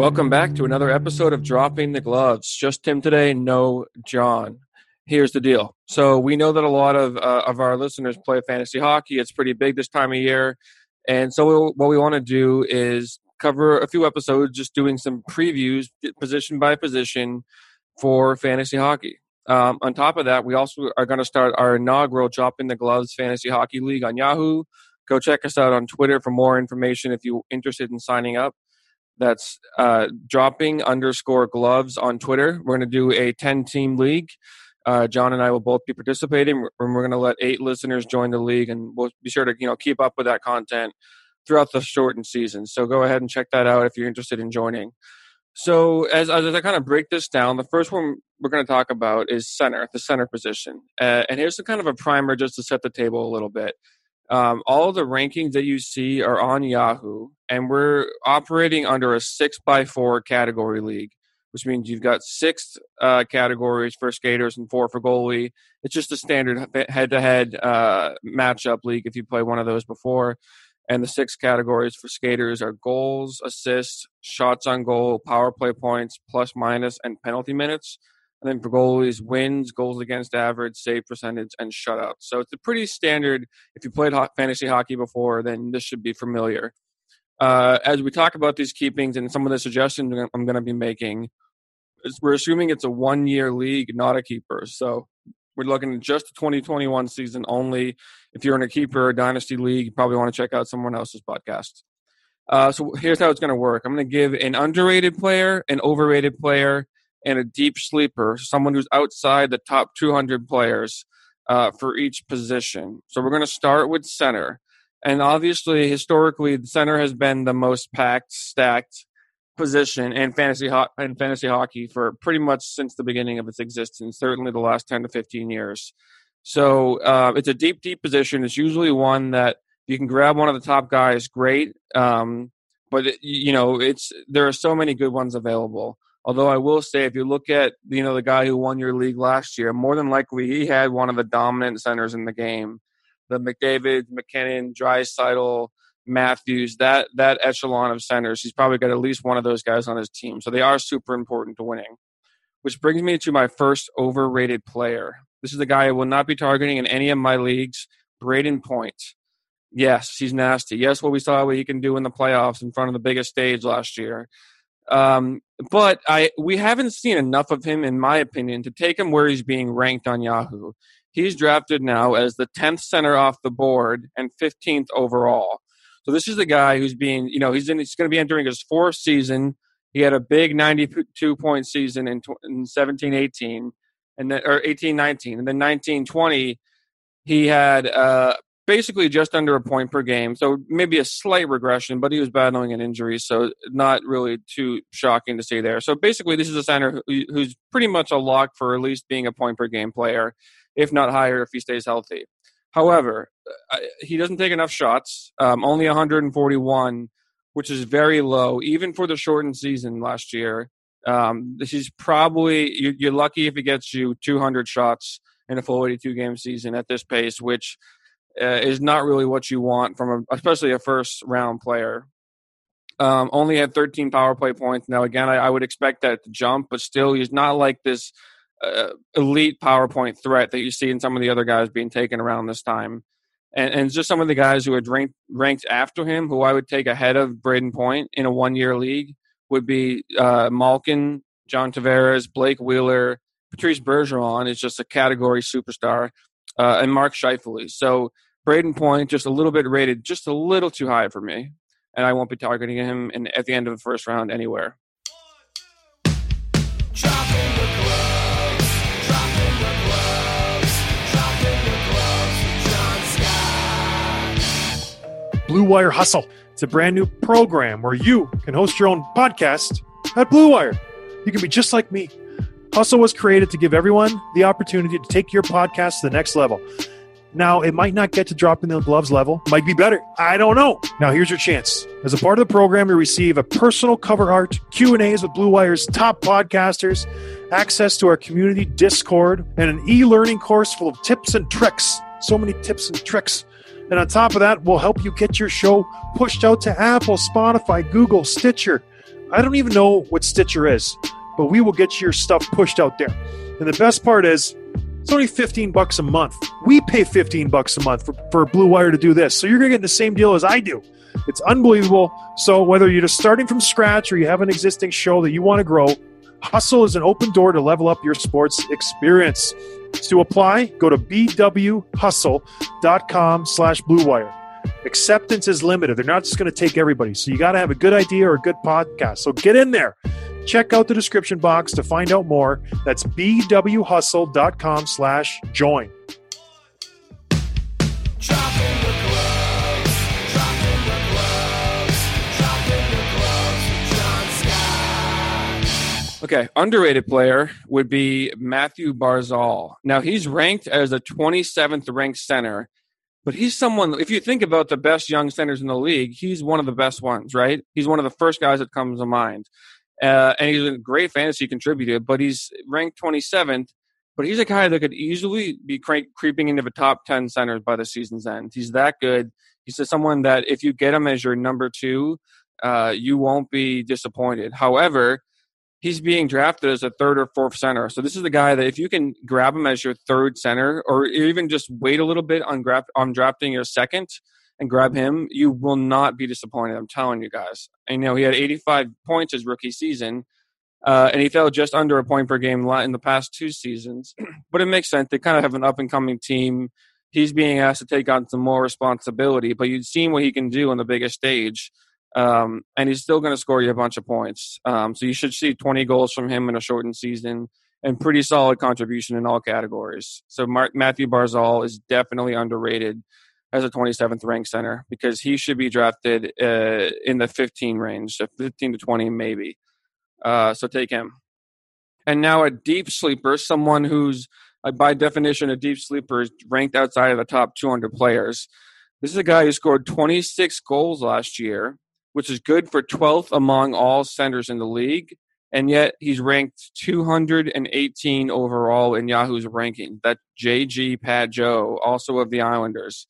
Welcome back to another episode of Dropping the Gloves. Just Tim today, no John. Here's the deal. So we know that a lot of uh, of our listeners play fantasy hockey. It's pretty big this time of year, and so we, what we want to do is cover a few episodes, just doing some previews, position by position, for fantasy hockey. Um, on top of that, we also are going to start our inaugural Dropping the Gloves Fantasy Hockey League on Yahoo. Go check us out on Twitter for more information if you're interested in signing up. That's uh, dropping underscore gloves on Twitter. We're going to do a 10 team league. Uh, John and I will both be participating, and we're going to let eight listeners join the league, and we'll be sure to you know keep up with that content throughout the shortened season. So go ahead and check that out if you're interested in joining. So as, as I kind of break this down, the first one we're going to talk about is center, the center position. Uh, and here's a kind of a primer just to set the table a little bit. Um, all the rankings that you see are on Yahoo, and we're operating under a six by four category league, which means you've got six uh, categories for skaters and four for goalie. It's just a standard head to head matchup league if you play one of those before. And the six categories for skaters are goals, assists, shots on goal, power play points, plus minus, and penalty minutes. And then for goalies, wins, goals against average, save percentage, and shutouts. So it's a pretty standard. If you played fantasy hockey before, then this should be familiar. Uh, as we talk about these keepings and some of the suggestions I'm going to be making, we're assuming it's a one year league, not a keeper. So we're looking at just the 2021 season only. If you're in a keeper or dynasty league, you probably want to check out someone else's podcast. Uh, so here's how it's going to work. I'm going to give an underrated player, an overrated player, and a deep sleeper, someone who's outside the top 200 players uh, for each position. So we're going to start with center. And obviously, historically, the center has been the most packed, stacked position in fantasy ho- in fantasy hockey for pretty much since the beginning of its existence, certainly the last 10 to 15 years. So uh, it's a deep, deep position. It's usually one that you can grab one of the top guys, great. Um, but it, you know, it's there are so many good ones available. Although I will say, if you look at you know the guy who won your league last year, more than likely he had one of the dominant centers in the game. The McDavid, MacKinnon, Draisaitl, Matthews, that that echelon of centers, he's probably got at least one of those guys on his team. So they are super important to winning. Which brings me to my first overrated player. This is a guy I will not be targeting in any of my leagues. Brayden Point. Yes, he's nasty. Yes, what we saw what he can do in the playoffs in front of the biggest stage last year. Um, but I we haven't seen enough of him, in my opinion, to take him where he's being ranked on Yahoo. He's drafted now as the 10th center off the board and 15th overall. So this is the guy who's being, you know, he's in. He's going to be entering his fourth season. He had a big 92 point season in, in 17 18 and then or 18 19 and then 19 20 he had uh, basically just under a point per game. So maybe a slight regression but he was battling an injury so not really too shocking to see there. So basically this is a center who, who's pretty much a lock for at least being a point per game player if not higher if he stays healthy. However he doesn't take enough shots um, only 141 which is very low even for the shortened season last year. Um, he's probably you're lucky if he gets you 200 shots in a full 82 game season at this pace, which uh, is not really what you want from a, especially a first round player. Um, only had 13 power play points. Now, again, I, I, would expect that to jump, but still, he's not like this uh, elite PowerPoint threat that you see in some of the other guys being taken around this time. And, and just some of the guys who had ranked, ranked after him, who I would take ahead of Brayden Point in a one year league would be uh, Malkin, John Tavares, Blake Wheeler, Patrice Bergeron is just a category superstar, uh, and Mark Scheifele. So Brayden Point just a little bit rated, just a little too high for me, and I won't be targeting him in, at the end of the first round anywhere. Blue Wire Hustle. It's a brand new program where you can host your own podcast at Blue Wire. You can be just like me. Hustle was created to give everyone the opportunity to take your podcast to the next level. Now, it might not get to dropping the gloves level, might be better. I don't know. Now, here's your chance. As a part of the program, you receive a personal cover art, Q&As with Blue Wire's top podcasters, access to our community Discord, and an e-learning course full of tips and tricks. So many tips and tricks and on top of that, we'll help you get your show pushed out to Apple, Spotify, Google, Stitcher, I don't even know what Stitcher is, but we will get your stuff pushed out there. And the best part is, it's only 15 bucks a month. We pay 15 bucks a month for, for Blue Wire to do this. So you're going to get the same deal as I do. It's unbelievable. So whether you're just starting from scratch or you have an existing show that you want to grow, Hustle is an open door to level up your sports experience. To apply, go to bwhustle.com slash bluewire. Acceptance is limited. They're not just going to take everybody. So you got to have a good idea or a good podcast. So get in there. Check out the description box to find out more. That's bwhustle.com slash join. Okay, underrated player would be Mathew Barzal. Now he's ranked as a 27th ranked center, but he's someone. If you think about the best young centers in the league, he's one of the best ones, right? He's one of the first guys that comes to mind, uh, and he's a great fantasy contributor. But he's ranked 27th. But he's a guy that could easily be creeping into the top 10 centers by the season's end. He's that good. He's someone that if you get him as your number two, uh, you won't be disappointed. However, he's being drafted as a third or fourth center. So this is the guy that if you can grab him as your third center, or even just wait a little bit on on drafting your second and grab him, you will not be disappointed. I'm telling you guys. I know he had 85 points his rookie season. Uh, and he fell just under a point per game in the past two seasons. but it makes sense. They kind of have an up and coming team. He's being asked to take on some more responsibility, but you've seen what he can do on the biggest stage. Um, and he's still going to score you a bunch of points. Um, so you should see 20 goals from him in a shortened season and pretty solid contribution in all categories. So Mar- Mathew Barzal is definitely underrated as a 27th ranked center because he should be drafted uh, in the 15 range, so 15 to 20 maybe. Uh, so take him. And now a deep sleeper, someone who's uh, by definition a deep sleeper, is ranked outside of the top 200 players. This is a guy who scored 26 goals last year, which is good for 12th among all centers in the league. And yet he's ranked 218 overall in Yahoo's ranking. That JG Pageau, also of the Islanders.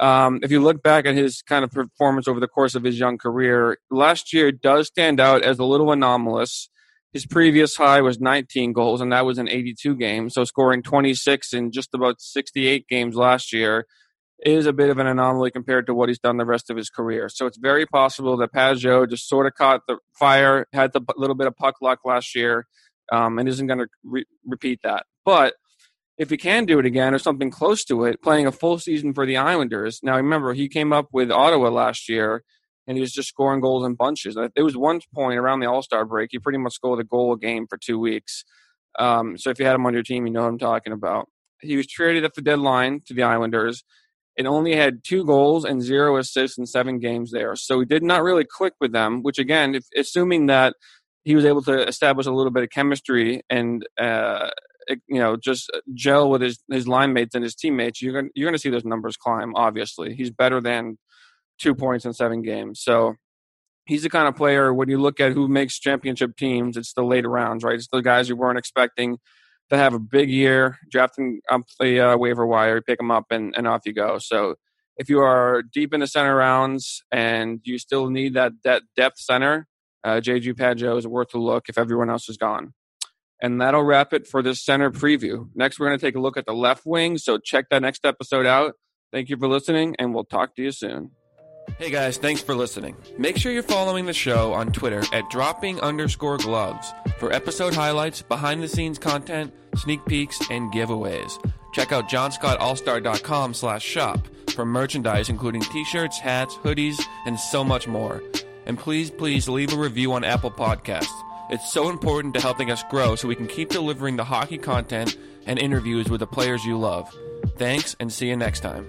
Um, if you look back at his kind of performance over the course of his young career, last year does stand out as a little anomalous. His previous high was 19 goals, and that was in 82 games. So scoring 26 in just about 68 games last year is a bit of an anomaly compared to what he's done the rest of his career. So it's very possible that Pageau just sort of caught the fire, had the little bit of puck luck last year, um, and isn't going to re- repeat that. But if he can do it again or something close to it, playing a full season for the Islanders. Now, remember, he came up with Ottawa last year and he was just scoring goals in bunches. There was one point around the All Star break, he pretty much scored a goal a game for two weeks. Um, so if you had him on your team, you know what I'm talking about. He was traded at the deadline to the Islanders and only had two goals and zero assists in seven games there. So he did not really click with them, which again, if, assuming that he was able to establish a little bit of chemistry and uh, you know just gel with his his line mates and his teammates, you're gonna you're gonna see those numbers climb. Obviously, he's better than two points in seven games. So he's the kind of player when you look at who makes championship teams, it's the later rounds, right? It's the guys you weren't expecting to have a big year, drafting up the uh, waiver wire, pick them up, and, and off you go. So if you are deep in the center rounds and you still need that, that depth center, uh, JG Pageau is worth a look if everyone else is gone. And that'll wrap it for this center preview. Next, we're going to take a look at the left wing. So check that next episode out. Thank you for listening, and we'll talk to you soon. Hey guys, thanks for listening. Make sure you're following the show on Twitter at dropping underscore gloves for episode highlights, behind the scenes content, sneak peeks, and giveaways. Check out johnscottallstar.com slash shop for merchandise including t-shirts, hats, hoodies, and so much more. And please, please leave a review on Apple Podcasts. It's so important to helping us grow so we can keep delivering the hockey content and interviews with the players you love. Thanks and see you next time.